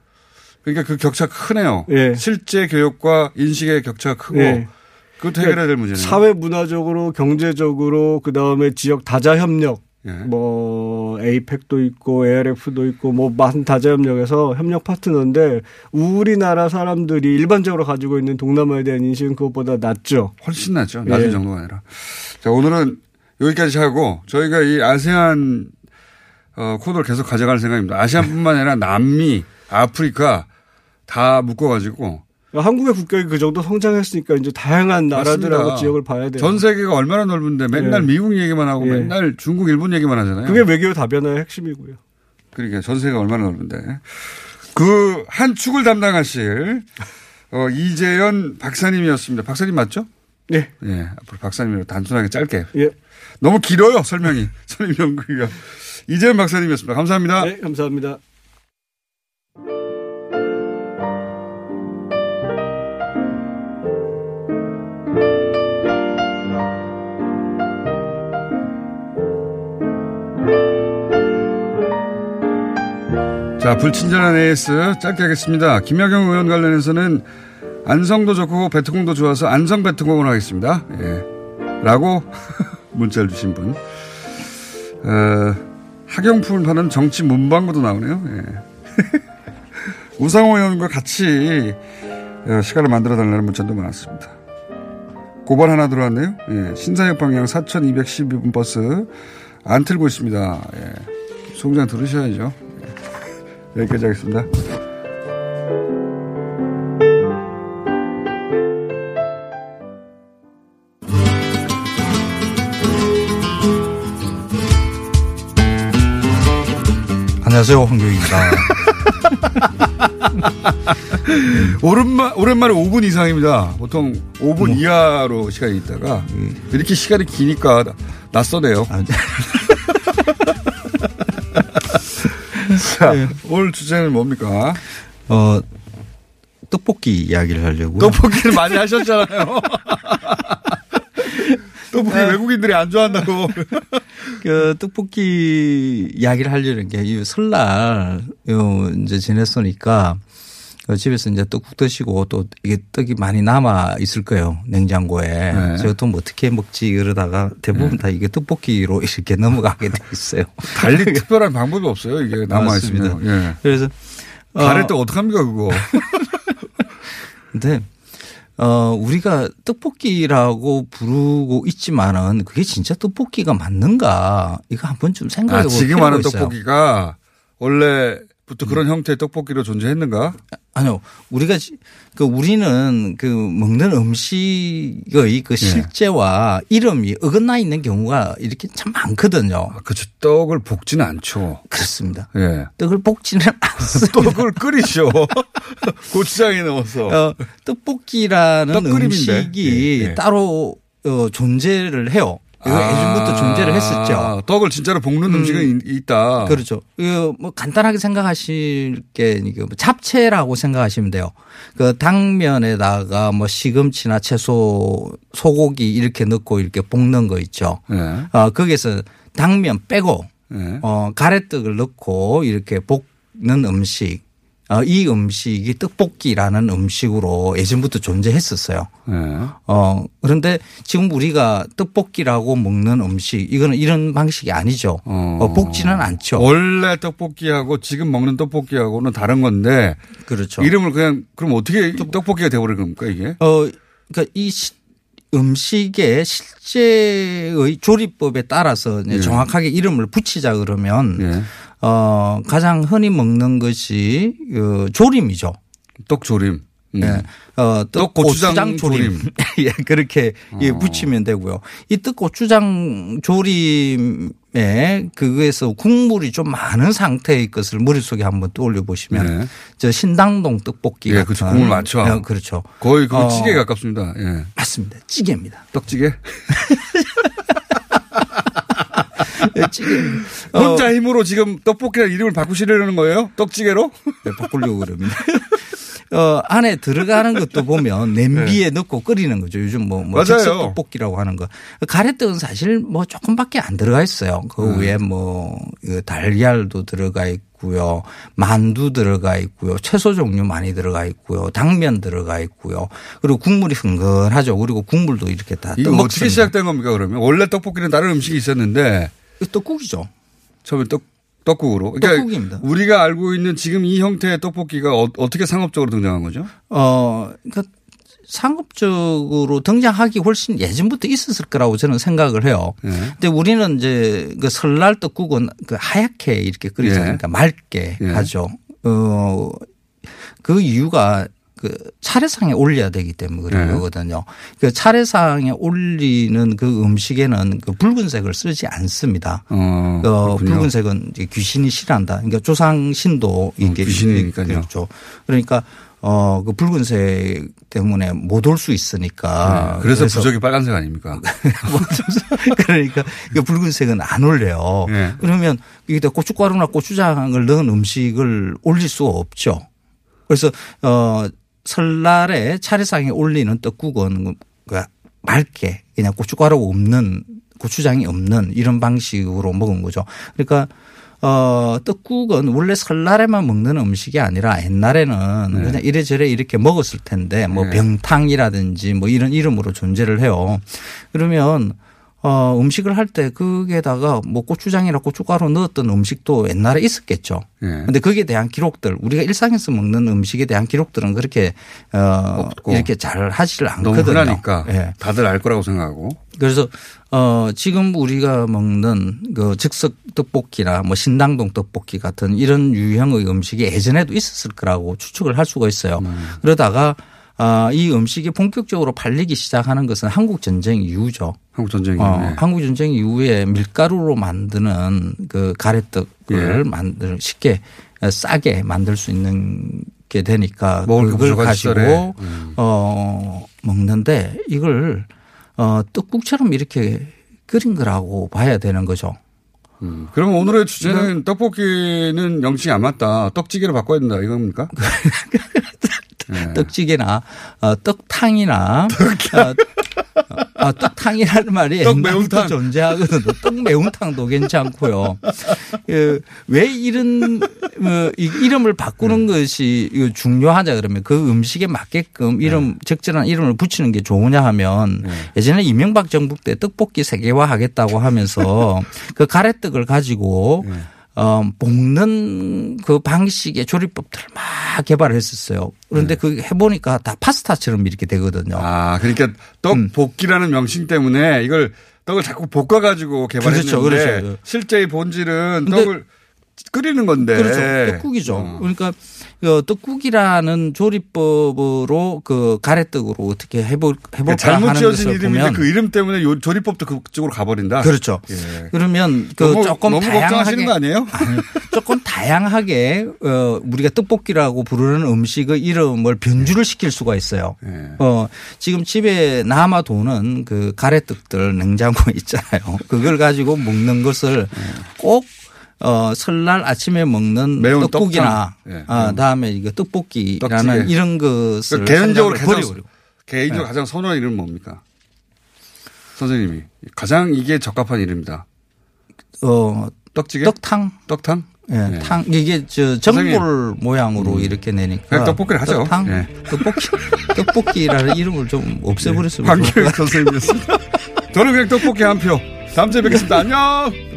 Speaker 2: 그러니까 그 격차 크네요. 예. 실제 교육과 인식의 격차가 크고 예. 그것도 해결해야 될 문제네요.
Speaker 4: 사회 문화적으로 경제적으로 그다음에 지역 다자 협력 예. 뭐 에이펙도 있고 ARF도 있고 뭐 많은 다자 협력에서 협력 파트너인데 우리나라 사람들이 일반적으로 가지고 있는 동남아에 대한 인식은 그것보다 낮죠.
Speaker 2: 훨씬 낮죠. 낮은 예. 정도가 아니라. 자, 오늘은 여기까지 하고 저희가 이 아세안 어, 코드를 계속 가져갈 생각입니다. 아시안뿐만 아니라 남미, 아프리카 다 묶어가지고
Speaker 4: 한국의 국격이 그 정도 성장했으니까 이제 다양한 나라들하고 맞습니다. 지역을 봐야 돼요.
Speaker 2: 전 세계가 얼마나 넓은데 맨날 네. 미국 얘기만 하고 네. 맨날 중국, 일본 얘기만 하잖아요.
Speaker 4: 그게 외교 다변화의 핵심이고요.
Speaker 2: 그러니까 전 세계가 얼마나 넓은데. 그 한 축을 담당하실 어, 이재현 박사님이었습니다. 박사님 맞죠?
Speaker 4: 네.
Speaker 2: 예. 앞으로 박사님으로 단순하게 짧게.
Speaker 4: 예.
Speaker 2: 너무 길어요 설명이 설명 연구기가 이재현 박사님이었습니다. 감사합니다.
Speaker 4: 네, 감사합니다.
Speaker 2: 자, 불친절한 AS 짧게 하겠습니다. 김야경 의원 관련해서는 안성도 좋고 베트공도 좋아서 안성 베트공을 하겠습니다. 예. 라고 문자를 주신 분. 어, 학용품을 파는 정치 문방구도 나오네요. 예. 우상호 의원과 같이 어, 시간을 만들어 달라는 문자도 많았습니다. 고발 하나 들어왔네요. 예. 신사역 방향 4212분 버스 안 틀고 있습니다. 예. 송장 들으셔야죠. 여기까지 하겠습니다.
Speaker 5: 안녕하세요, 황교익입니다.
Speaker 2: 오랜만, 오랜만에 5분 이상입니다. 보통 5분 뭐. 이하로 시간이 있다가 이렇게 시간이 기니까 낯서네요. 아, 네. 자, 네. 오늘 주제는 뭡니까? 어,
Speaker 5: 떡볶이 이야기를 하려고.
Speaker 2: 떡볶이를 많이 하셨잖아요. 떡볶이 네. 외국인들이 안 좋아한다고.
Speaker 5: 그 떡볶이 이야기를 하려는 게 이 설날 요 이제 지냈으니까 그 집에서 이제 떡국 드시고 또 이게 떡이 많이 남아 있을 거예요 냉장고에. 네. 또뭐 어떻게 먹지 이러다가 대부분 네. 다 이게 떡볶이로 이렇게 넘어가게 돼 있어요.
Speaker 2: 달리 특별한 방법이 없어요 이게 남아 있으면. 예.
Speaker 5: 그래서
Speaker 2: 가래떡 어. 떡합니까 그거?
Speaker 5: 근데 어, 우리가 떡볶이라고 부르고 있지만은 그게 진짜 떡볶이가 맞는가? 이거 한번 좀 생각해 볼 아,
Speaker 2: 지금
Speaker 5: 하는
Speaker 2: 떡볶이가 원래 부터 그런 음. 형태의 떡볶이로 존재했는가?
Speaker 5: 아니요. 우리가 그 우리는 그 먹는 음식의 그 예. 실제와 네. 이름이 어긋나 있는 경우가 이렇게 참 많거든요.
Speaker 2: 아, 그렇죠. 떡을 볶지는 않죠.
Speaker 5: 그렇습니다. 예. 떡을 볶지는 않습니다.
Speaker 2: 떡을 끓이죠. 고추장에 넣어서. 어,
Speaker 5: 떡볶이라는 음식이 예, 예. 따로 어, 존재를 해요. 이거 아. 예전부터 존재를 했었죠.
Speaker 2: 떡을 진짜로 볶는 음. 식은 있다.
Speaker 5: 그렇죠. 이뭐 간단하게 생각하실 게뭐 잡채라고 생각하시면 돼요. 그 당면에다가 뭐 시금치나 채소, 소고기 이렇게 넣고 이렇게 볶는 거 있죠. 네. 어, 거기에서 당면 빼고 네. 어, 가래떡을 넣고 이렇게 볶는 음식 어, 이 음식이 떡볶이라는 음식으로 예전부터 존재했었어요. 네. 어, 그런데 지금 우리가 떡볶이라고 먹는 음식 이거는 이런 방식이 아니죠. 어. 어, 볶지는 않죠.
Speaker 2: 원래 떡볶이하고 지금 먹는 떡볶이하고는 다른 건데.
Speaker 5: 그렇죠.
Speaker 2: 이름을 그냥 그럼 어떻게 떡볶이가 돼버린 겁니까 이게?
Speaker 5: 어, 그러니까 이 음식의 실제의 조리법에 따라서 네. 정확하게 이름을 붙이자 그러면 네. 어, 가장 흔히 먹는 것이 그 조림이죠.
Speaker 2: 떡조림.
Speaker 5: 음. 네. 어, 떡 고추장, 조림. 예, 그렇게 어. 예, 붙이면 되고요. 이 떡 고추장 조림에 그거에서 국물이 좀 많은 상태의 것을 머릿속에 한번 떠올려 보시면 네. 저 신당동 떡볶이
Speaker 2: 예, 그렇죠. 국물 많죠.
Speaker 5: 예, 그렇죠.
Speaker 2: 거의 그 어, 찌개에 가깝습니다. 예.
Speaker 5: 맞습니다. 찌개입니다.
Speaker 2: 떡찌개?
Speaker 5: 네, 찌개.
Speaker 2: 혼자 힘으로 지금 떡볶이라 이름을 바꾸시려는 거예요? 떡찌개로?
Speaker 5: 네, 바꾸려고 그럽니다. 어, 안에 들어가는 것도 보면 냄비에 네. 넣고 끓이는 거죠. 요즘 뭐, 뭐 즉석 떡볶이라고 하는 거. 가래떡은 사실 뭐 조금밖에 안 들어가 있어요. 그 네. 위에 뭐 달걀도 들어가 있고요. 만두 들어가 있고요. 채소 종류 많이 들어가 있고요. 당면 들어가 있고요. 그리고 국물이 흥건하죠. 그리고 국물도 이렇게 다
Speaker 2: 이거 어떻게 시작된 겁니까 그러면? 원래 떡볶이는 다른 음식이 있었는데
Speaker 5: 떡국이죠.
Speaker 2: 처음에 떡 떡국으로.
Speaker 5: 그러니까 떡국입니다.
Speaker 2: 우리가 알고 있는 지금 이 형태의 떡볶이가 어, 떻게 상업적으로 등장한 거죠?
Speaker 5: 어, 그러니까 상업적으로 등장하기 훨씬 예전부터 있었을 거라고 저는 생각을 해요. 네. 근데 우리는 이제 그 설날 떡국은 그 하얗게 이렇게 끓이잖아요. 네. 그러니까 맑게 네. 하죠. 어, 그 이유가 그 차례상에 올려야 되기 때문에 그런 네. 그 차례상에 올리는 그 음식에는 그 붉은색을 쓰지 않습니다. 어, 어 붉은색은 귀신이 싫어한다. 그러니까 조상신도
Speaker 2: 이게 어, 귀신이니까요.
Speaker 5: 그렇죠. 그러니까 어, 그 붉은색 때문에 못 올 수 있으니까.
Speaker 2: 네, 그래서, 그래서 부적이 빨간색 아닙니까?
Speaker 5: 그러니까 이 붉은색은 안 올려요. 네. 그러면 여기다 고춧가루나 고추장을 넣은 음식을 올릴 수가 없죠. 그래서 어 설날에 차례상에 올리는 떡국은 그 맑게 그냥 고춧가루 없는 고추장이 없는 이런 방식으로 먹은 거죠. 그러니까 어, 떡국은 원래 설날에만 먹는 음식이 아니라 옛날에는 네. 그냥 이래저래 이렇게 먹었을 텐데 뭐 네. 병탕이라든지 뭐 이런 이름으로 존재를 해요. 그러면 어, 음식을 할 때 거기에다가 뭐 고추장이나 고춧가루 넣었던 음식도 옛날에 있었겠죠. 그런데 네. 거기에 대한 기록들 우리가 일상에서 먹는 음식에 대한 기록들은 그렇게 어, 이렇게 잘 하지를 않거든요.
Speaker 2: 너무 흔하니까 네. 다들 알 거라고 생각하고.
Speaker 5: 그래서 어, 지금 우리가 먹는 그 즉석 떡볶이나 뭐 신당동 떡볶이 같은 이런 유형의 음식이 예전에도 있었을 거라고 추측을 할 수가 있어요. 음. 그러다가 아, 이 음식이 본격적으로 팔리기 시작하는 것은 한국 전쟁 이후죠.
Speaker 2: 한국 전쟁 이후에. 어,
Speaker 5: 한국 전쟁 이후에 밀가루로 만드는 그 가래떡을 예. 만들 쉽게 싸게 만들 수 있는 게 되니까 그걸 가지고 음. 어 먹는데 이걸 어 떡국처럼 이렇게 끓인 거라고 봐야 되는 거죠.
Speaker 2: 음. 그러면 오늘의 주제는 떡볶이는 영칭이 안 맞다. 떡찌개로 바꿔야 된다 이겁니까?
Speaker 5: 네. 떡찌개나 어, 떡탕이나 떡탕. 어, 어, 떡탕이라는 말이 떡 매운탕 존재하거든요. 떡 매운탕도 괜찮고요. 그, 왜 이런 어, 이름을 바꾸는 네. 것이 중요하자 그러면 그 음식에 맞게끔 이름 네. 적절한 이름을 붙이는 게 좋으냐 하면 네. 예전에 이명박 정부 때 떡볶이 세계화 하겠다고 하면서 그 가래떡을 가지고 네. 어, 볶는 그 방식의 조리법들을 막 개발을 했었어요. 그런데 네. 그 해보니까 다 파스타처럼 이렇게 되거든요.
Speaker 2: 아, 그러니까 떡볶이라는 음. 명칭 때문에 이걸 떡을 자꾸 볶아가지고 개발했는데 그렇죠, 그렇죠. 실제의 본질은 떡을 끓이는 건데.
Speaker 5: 그렇죠. 떡국이죠. 어. 그러니까 그 떡국이라는 조리법으로 그 가래떡으로 어떻게 해볼 해볼까
Speaker 2: 잘못 지어진 이름인데 그 이름 때문에 요 조리법도 그쪽으로 가버린다.
Speaker 5: 그렇죠. 예. 그러면 그
Speaker 2: 너무,
Speaker 5: 조금
Speaker 2: 너무 다양하게 거 아니에요?
Speaker 5: 아니, 조금 다양하게 어 우리가 떡볶이라고 부르는 음식의 이름을 변주를 시킬 수가 있어요. 예. 어 지금 집에 남아 도는 그 가래떡들 냉장고에 있잖아요. 그걸 가지고 먹는 것을 꼭 어, 설날 아침에 먹는 떡국이나 예, 아, 다음에 이거 떡볶이라는 떡지게. 이런 것을
Speaker 2: 그 개인적으로 가장, 개인적으로 네. 가장 선호하는 이름은 뭡니까? 선생님이 가장 이게 적합한 이름이다.
Speaker 5: 어, 떡찌개? 떡탕.
Speaker 2: 떡탕?
Speaker 5: 예, 네. 탕 이게 저 전골 모양으로 음. 이렇게 내니까
Speaker 2: 떡볶이를 하죠.
Speaker 5: 떡탕, 네. 떡볶이, 떡볶이라는 이름을 좀 없애버렸으면
Speaker 2: 네. 황교익 선생님이었습니다. 저는 그냥 떡볶이 한 표. 다음 주에 뵙겠습니다. 안녕.